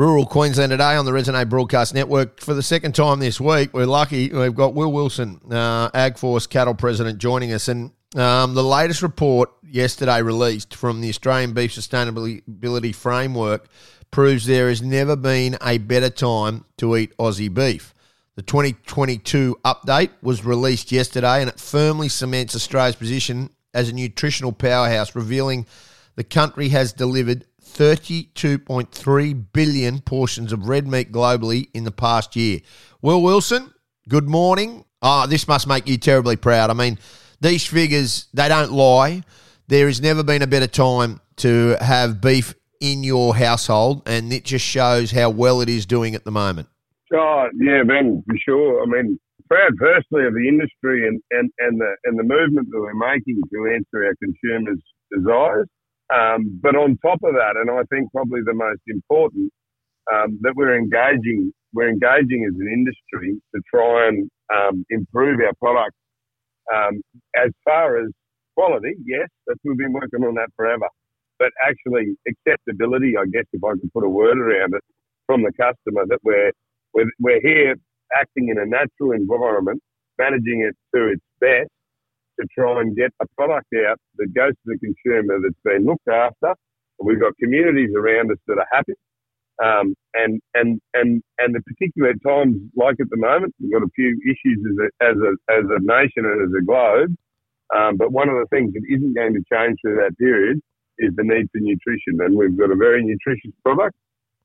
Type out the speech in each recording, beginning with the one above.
Rural Queensland today on the Resonate Broadcast Network. For the second time this week, we're lucky. We've got Will Wilson, uh, AgForce Cattle President, joining us. And um, the latest report yesterday released from the Australian Beef Sustainability Framework proves there has never been a better time to eat Aussie beef. The 2022 update was released yesterday and it firmly cements Australia's position as a nutritional powerhouse, revealing the country has delivered 32.3 billion portions of red meat globally in the past year. Will Wilson, good morning. Oh, this must make you terribly proud. I mean, these figures, they don't lie. There has never been a better time to have beef in your household, and it just shows how well it is doing at the moment. Oh, yeah, Ben, for sure. I mean, proud personally of the industry and, and, and the and the movement that we're making to answer our consumers' desires. Um, but on top of that, and I think probably the most important, um, that we're engaging, we're engaging as an industry to try and um, improve our product. Um, as far as quality, yes, that's, we've been working on that forever. But actually, acceptability, I guess, if I can put a word around it, from the customer, that we're we're, we're here acting in a natural environment, managing it to its best, to try and get a product out that goes to the consumer that's been looked after. We've got communities around us that are happy. Um, and, and, and, and the particular times like at the moment, we've got a few issues as a, as a, as a nation and as a globe. Um, but one of the things that isn't going to change through that period is the need for nutrition. And we've got a very nutritious product.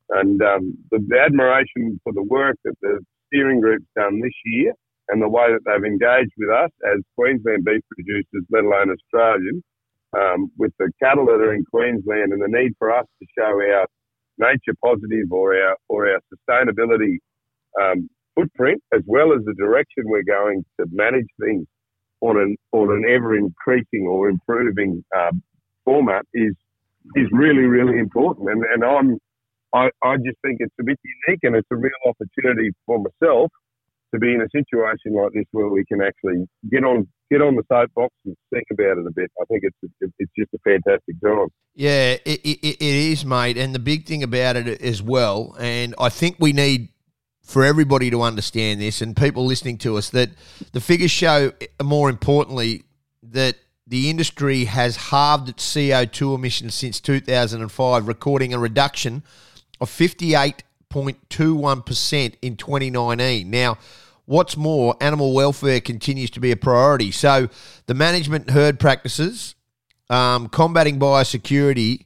And um, the, the admiration for the work that the steering group's done this year and the way that they've engaged with us as Queensland beef producers, let alone Australian, um, with the cattle that are in Queensland and the need for us to show our nature positive or our or our sustainability um, footprint, as well as the direction we're going to manage things on an on an ever increasing or improving um, format, is is really really important. And and I'm I, I just think it's a bit unique and it's a real opportunity for myself to be in a situation like this where we can actually get on get on the soapbox and think about it a bit. I think it's it's just a fantastic job. Yeah, it, it, it is, mate. And the big thing about it as well, and I think we need for everybody to understand this and people listening to us that the figures show, uh, more importantly, that the industry has halved its CO2 emissions since 2005, recording a reduction of 58.21% in 2019. Now, What's more, animal welfare continues to be a priority. So the management herd practices, um, combating biosecurity,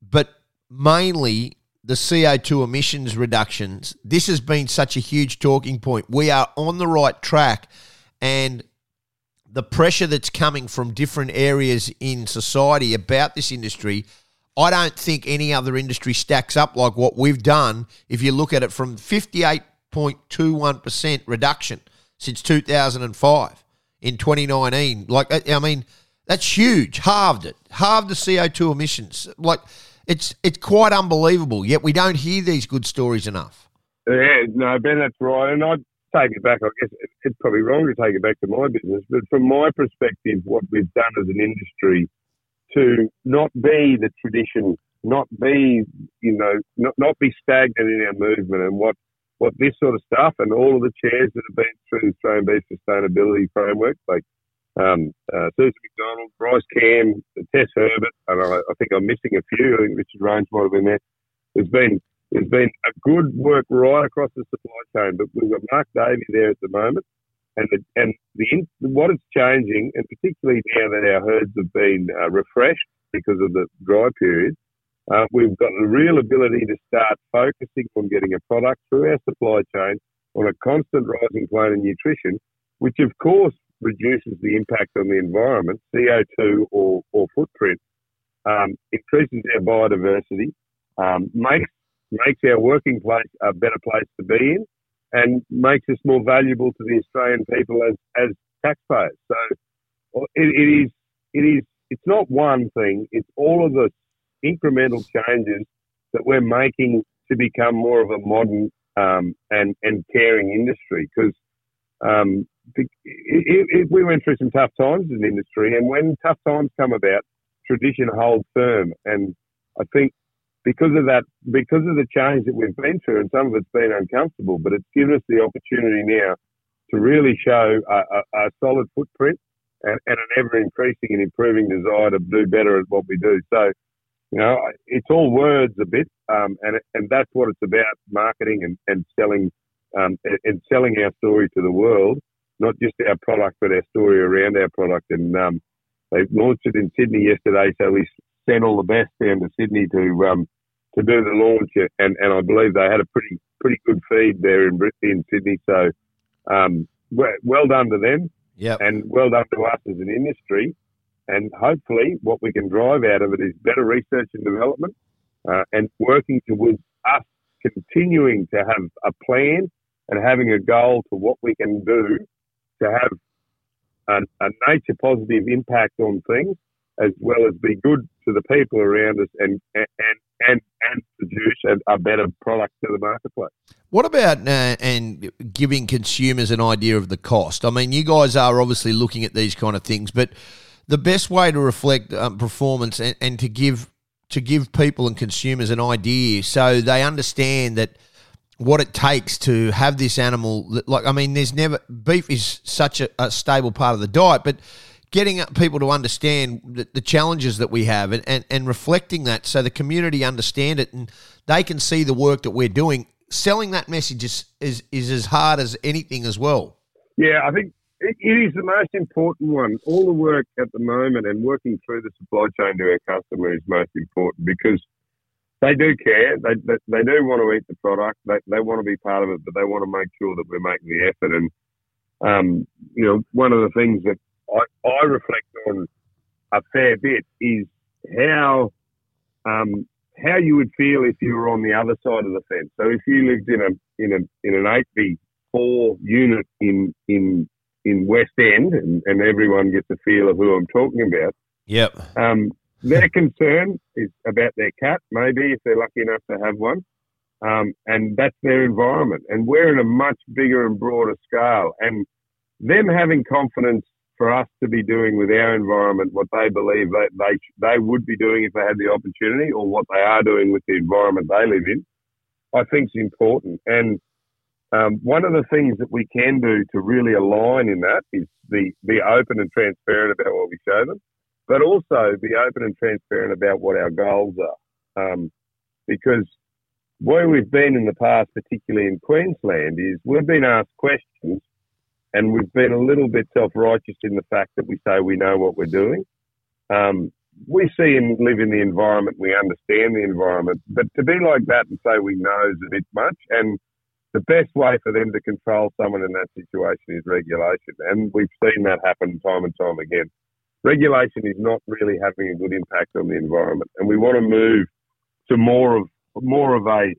but mainly the CO2 emissions reductions. This has been such a huge talking point. We are on the right track, and the pressure that's coming from different areas in society about this industry. I don't think any other industry stacks up like what we've done. If you look at it from 58 0.21% reduction since 2005 in 2019. Like, I mean, that's huge. Halved it. Halved the CO2 emissions. Like, it's it's quite unbelievable. Yet we don't hear these good stories enough. Yeah, no, Ben, that's right. And I'd take it back. I guess it's probably wrong to take it back to my business, but from my perspective, what we've done as an industry to not be the tradition, not be, you know, not, not be stagnant in our movement and what what this sort of stuff and all of the chairs that have been through the Australian Beef Sustainability Framework, like um, uh, Susan McDonald, Bryce Camm, Tess Herbert, and I, I, think I'm missing a few. I think Richard Rains might have been there. There's been there's been a good work right across the supply chain, but we've got Mark Davey there at the moment, and the, and the what is changing, and particularly now that our herds have been uh, refreshed because of the dry period, uh, we've got a real ability to start focusing on getting a product through our supply chain on a constant rising plane of nutrition, which of course reduces the impact on the environment, CO2 or, or footprint, um, increases our biodiversity, um, makes makes our working place a better place to be in, and makes us more valuable to the Australian people as as taxpayers. So it, it is it is it's not one thing; it's all of the incremental changes that we're making to become more of a modern um, and and caring industry because um, we went through some tough times as an industry, and when tough times come about, tradition holds firm. And I think because of that, because of the change that we've been through, and some of it's been uncomfortable, but it's given us the opportunity now to really show a, a, a solid footprint and, and, an ever increasing and improving desire to do better at what we do. So, you know, it's all words a bit, um, and and that's what it's about: marketing and, and selling um, and, selling our story to the world, not just our product, but our story around our product. And um, they launched it in Sydney yesterday, so we sent all the best down to Sydney to um, to do the launch, and, and I believe they had a pretty pretty good feed there in in Sydney. So, um, well done to them. Yep. And well done to us as an industry. And hopefully, what we can drive out of it is better research and development uh, and working towards us continuing to have a plan and having a goal to what we can do to have a, a nature positive impact on things as well as be good to the people around us and and and and produce a, a better product to the marketplace. What about uh, and giving consumers an idea of the cost? I mean, you guys are obviously looking at these kind of things, but the best way to reflect um, performance and, and to give to give people and consumers an idea so they understand that what it takes to have this animal like i mean there's never beef is such a, a stable part of the diet but getting people to understand the, the challenges that we have and, and, and reflecting that so the community understand it and they can see the work that we're doing. Selling that message is, is, is as hard as anything as well. Yeah, I think it, it is the most important one. All the work at the moment and working through the supply chain to our customer is most important because they do care. They, they, they do want to eat the product. They, they want to be part of it, but they want to make sure that we're making the effort. And, um, you know, one of the things that I, I reflect on a fair bit is how um, how you would feel if you were on the other side of the fence. So if you lived in a in a in an eight B four unit in in in West End, and, and everyone gets a feel of who I'm talking about. Yep. Um, their concern is about their cat, maybe if they're lucky enough to have one, um, and that's their environment. And we're in a much bigger and broader scale, and them having confidence for us to be doing with our environment what they believe that they they would be doing if they had the opportunity, or what they are doing with the environment they live in, I think is important. And um, one of the things that we can do to really align in that is be be open and transparent about what we show them, but also be open and transparent about what our goals are. Um, because where we've been in the past, particularly in Queensland, is we've been asked questions and we've been a little bit self-righteous in the fact that we say we know what we're doing. Um, we see and live in the environment, we understand the environment, but to be like that and say we know is a bit much. And the best way for them to control someone in that situation is regulation, and we've seen that happen time and time again. Regulation is not really having a good impact on the environment, and we want to move to more of more of a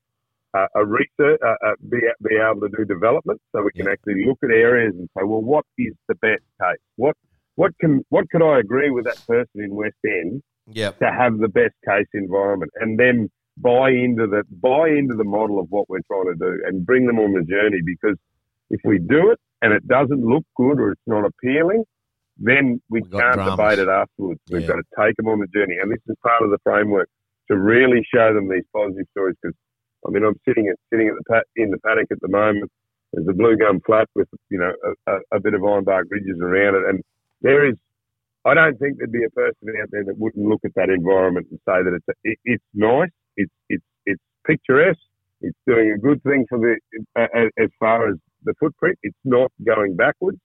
uh, a research, uh, uh, be, be able to do development, so we can actually look at areas and say, well, what is the best case? What what can what could I agree with that person in West End yep. to have the best case environment, and then buy into the buy into the model of what we're trying to do, and bring them on the journey. Because if we do it and it doesn't look good or it's not appealing, then we can't debate it afterwards. We've yeah. got to take them on the journey, and this is part of the framework to really show them these positive stories because I mean, I'm sitting at sitting at the pat, in the paddock at the moment. There's a blue gum flat with you know a, a, bit of ironbark ridges around it, and there is. I don't think there'd be a person out there that wouldn't look at that environment and say that it's a, it, it's nice, it's it's it's picturesque, it's doing a good thing for the as far as the footprint. It's not going backwards,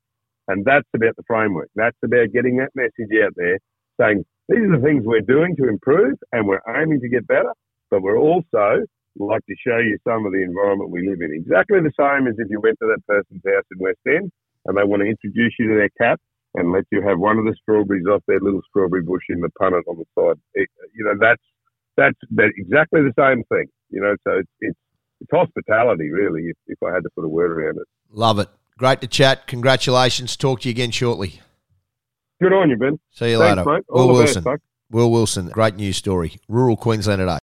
and that's about the framework. That's about getting that message out there, saying these are the things we're doing to improve, and we're aiming to get better, but we're also like to show you some of the environment we live in. Exactly the same as if you went to that person's house in West End and they want to introduce you to their cat and let you have one of the strawberries off their little strawberry bush in the punnet on the side. It, you know, that's that's that exactly the same thing. You know, so it's it's, it's hospitality really. If, if I had to put a word around it. Love it. Great to chat. Congratulations. Talk to you again shortly. Good on you, Ben. See you Thanks, later. Mate. All Will Wilson. Best, Will Wilson. Great news story. Rural Queensland today.